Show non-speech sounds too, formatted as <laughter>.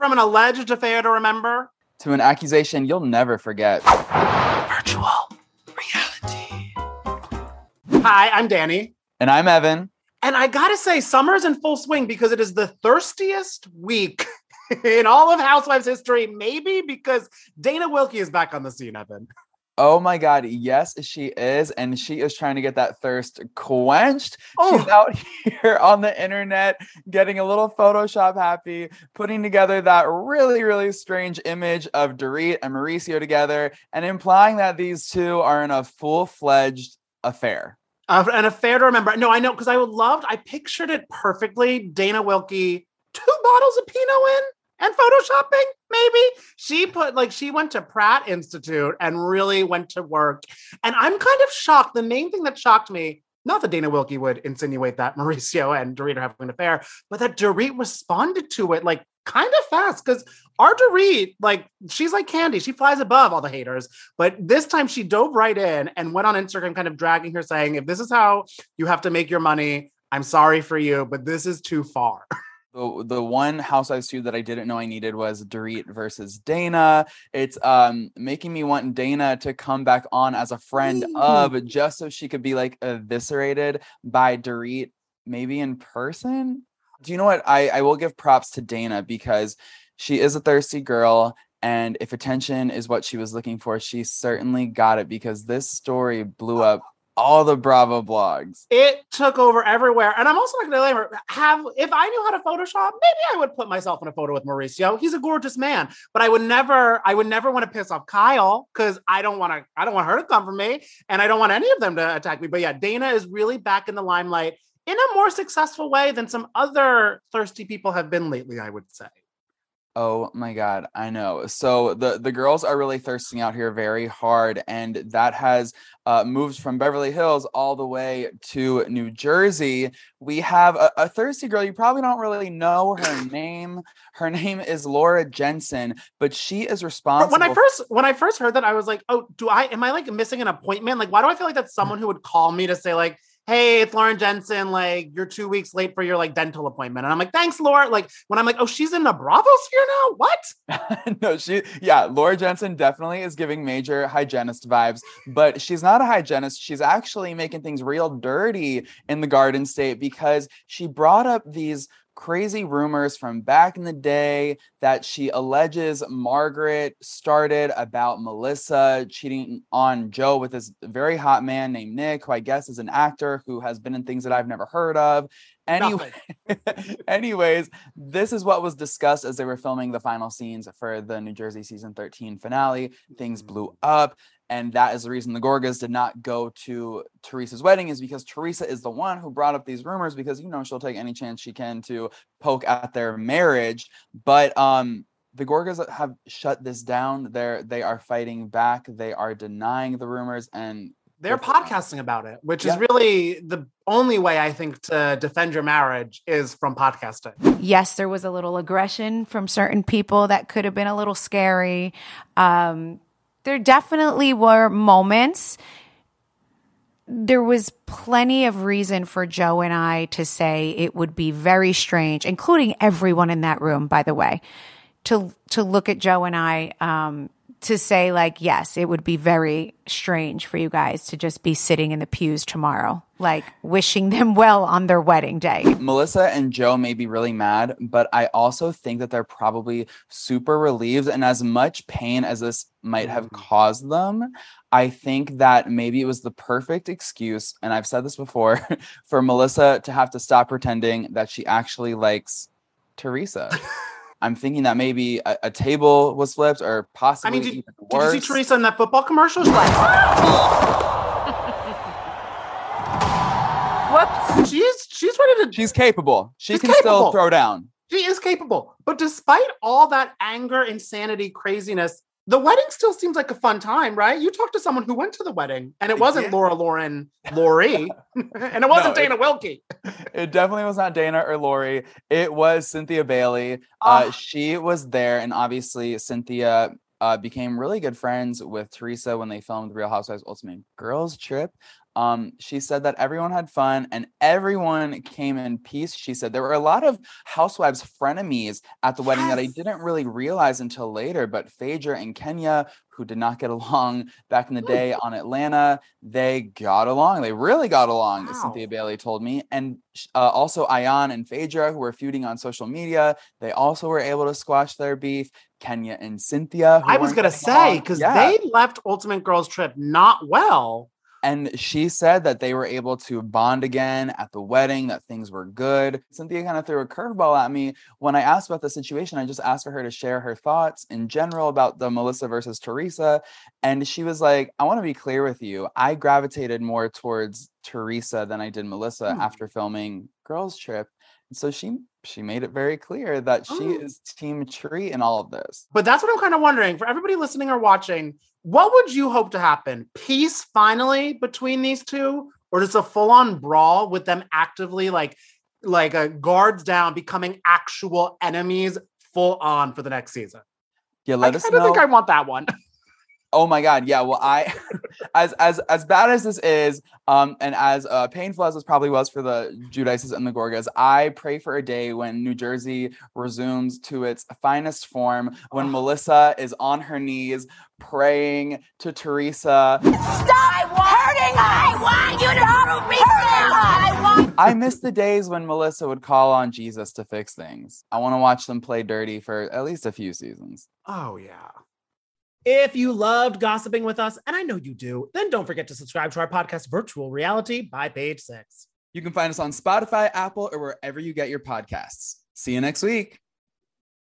From an alleged affair to remember to an accusation you'll never forget. Virtual Reali-Tea. Hi, I'm Danny. And I'm Evan. And I gotta say, summer's in full swing because it is the thirstiest week <laughs> in all of Housewives history, maybe because Dana Wilkey is back on the scene, Evan. <laughs> Oh my God. Yes, she is. And she is trying to get that thirst quenched. Oh. She's out <laughs> here on the internet getting a little Photoshop happy, putting together that really, really strange image of Dorit and Mauricio together and implying that these two are in a full fledged affair. Uh, an affair to remember. No, I know because I loved, I pictured it perfectly. Dana Wilkey, two bottles of Pinot in and photoshopping maybe she put like she went to pratt institute and really went to work and i'm kind of shocked the main thing that shocked me not that Dana Wilkey would insinuate that Mauricio and Dorit are having an affair, but that Dorit responded to it like kind of fast because our Dorit, like she's like candy, she flies above all the haters. But this time she dove right in and went on Instagram, kind of dragging her, saying, "If this is how you have to make your money, I'm sorry for you, but this is too far." <laughs> the the one housewives feud that I didn't know I needed was Dorit versus Dana. It's um making me want Dana to come back on as a friend of just so she could be like eviscerated by Dorit maybe in person. Do you know what? I I will give props to Dana because she is a thirsty girl and if attention is what she was looking for, she certainly got it because this story blew up all the Bravo blogs. It took over everywhere. And I'm also not gonna lie, have if I knew how to Photoshop, maybe I would put myself in a photo with Mauricio. He's a gorgeous man, but I would never, I would never want to piss off Kyle because I don't want to, I don't want her to come for me, and I don't want any of them to attack me. But yeah, Dana is really back in the limelight in a more successful way than some other thirsty people have been lately, I would say. Oh my god, I know. So the the girls are really thirsting out here very hard, and that has uh, moved from Beverly Hills all the way to New Jersey. We have a, a thirsty girl. You probably don't really know her <coughs> name. Her name is Laura Jensen, but she is responsible. When I first when I first heard that, I was like, "Oh, do I am I like missing an appointment? Like, why do I feel like that's someone who would call me to say like?" Hey, it's Lauren Jensen. Like, you're two weeks late for your like dental appointment. And I'm like, thanks, Laura. Like, when I'm like, oh, she's in the Bravo sphere now? What? <laughs> no, she, yeah, Laura Jensen definitely is giving major hygienist vibes, but she's not a hygienist. She's actually making things real dirty in the Garden State because she brought up these crazy rumors from back in the day that she alleges Margaret started about Melissa cheating on Joe with this very hot man named Nick, who I guess is an actor who has been in things that I've never heard of. Anyway, <laughs> anyways, this is what was discussed as they were filming the final scenes for the New Jersey season 13 finale. Things blew mm. up and that is the reason the Gorgas did not go to Teresa's wedding is because Teresa is the one who brought up these rumors because you know she'll take any chance she can to poke at their marriage but um the Gorgas have shut this down they're they are fighting back they are denying the rumors and they're podcasting about it, which yeah. is really the only way I think to defend your marriage is from podcasting. Yes, there was a little aggression from certain people that could have been a little scary. Um, there definitely were moments. There was plenty of reason for Joe and I to say it would be very strange, including everyone in that room, by the way, to to look at Joe and I um, to say like, yes, it would be very strange for you guys to just be sitting in the pews tomorrow, like wishing them <laughs> well on their wedding day. Melissa and Joe may be really mad, but I also think that they're probably super relieved. And as much pain as this might have mm-hmm. caused them, I think that maybe it was the perfect excuse. And I've said this before <laughs> for Melissa to have to stop pretending that she actually likes Teresa. <laughs> I'm thinking that maybe a, a table was flipped or possibly I mean, did, did you see Teresa in that football commercial? She's like, <laughs> Whoops. She's she's ready to She's capable. She she's can capable. still throw down. She is capable. But despite all that anger, insanity, craziness, the wedding still seems like a fun time, right? You talked to someone who went to the wedding, and it wasn't yeah. Laura Lauren Lori, <laughs> <laughs> and it wasn't no, Dana it, Wilkey. <laughs> it definitely was not Dana or Lori. It was Cynthia Bailey. Oh. Uh, she was there, and obviously Cynthia uh, became really good friends with Teresa when they filmed Real Housewives Ultimate Girls Trip. Um, she said that everyone had fun and everyone came in peace. She said there were a lot of housewives frenemies at the wedding that I didn't really realize until later. But Phaedra and Kenya, who did not get <laughs> along back in the day on Atlanta, they got along. They really got along. Wow. Cynthia Bailey told me, and uh, also Ayan and Phaedra, who were feuding on social media, they also were able to squash their beef. Kenya and Cynthia. I was gonna say because Yeah. they left Ultimate Girls Trip not well. And she said that they were able to bond again at the wedding, that things were good. Cynthia kind of threw a curveball at me when I asked about the situation. I just asked for her to share her thoughts in general about the Melissa versus Teresa. And she was like, I want to be clear with you. I gravitated more towards Teresa than I did Melissa Hmm. after filming Girls Trip. So she she made it very clear that she Oh. is team Tre in all of this. But that's what I'm kind of wondering for everybody listening or watching. What would you hope to happen? Peace finally between these two, or just a full-on brawl with them actively like like a guards down, becoming actual enemies full on for the next season? Yeah, I let us kind of know. think I want that one. <laughs> Oh my god, yeah. Well, I <laughs> as as as bad as this is, um, and as uh, painful as this probably was for the Giudices and the Gorgas, I pray for a day when New Jersey resumes to its finest form, when Oh. Melissa is on her knees praying to Teresa. Stop hurting us! I want you to stop me I want I miss the days when Melissa would call on Jesus to fix things. I want to watch them play dirty for at least a few seasons. Oh, yeah. If you loved gossiping with us, and I know you do, then don't forget to subscribe to our podcast, Virtual Reali-Tea by Page Six. You can find us on Spotify, Apple, or wherever you get your podcasts. See you next week.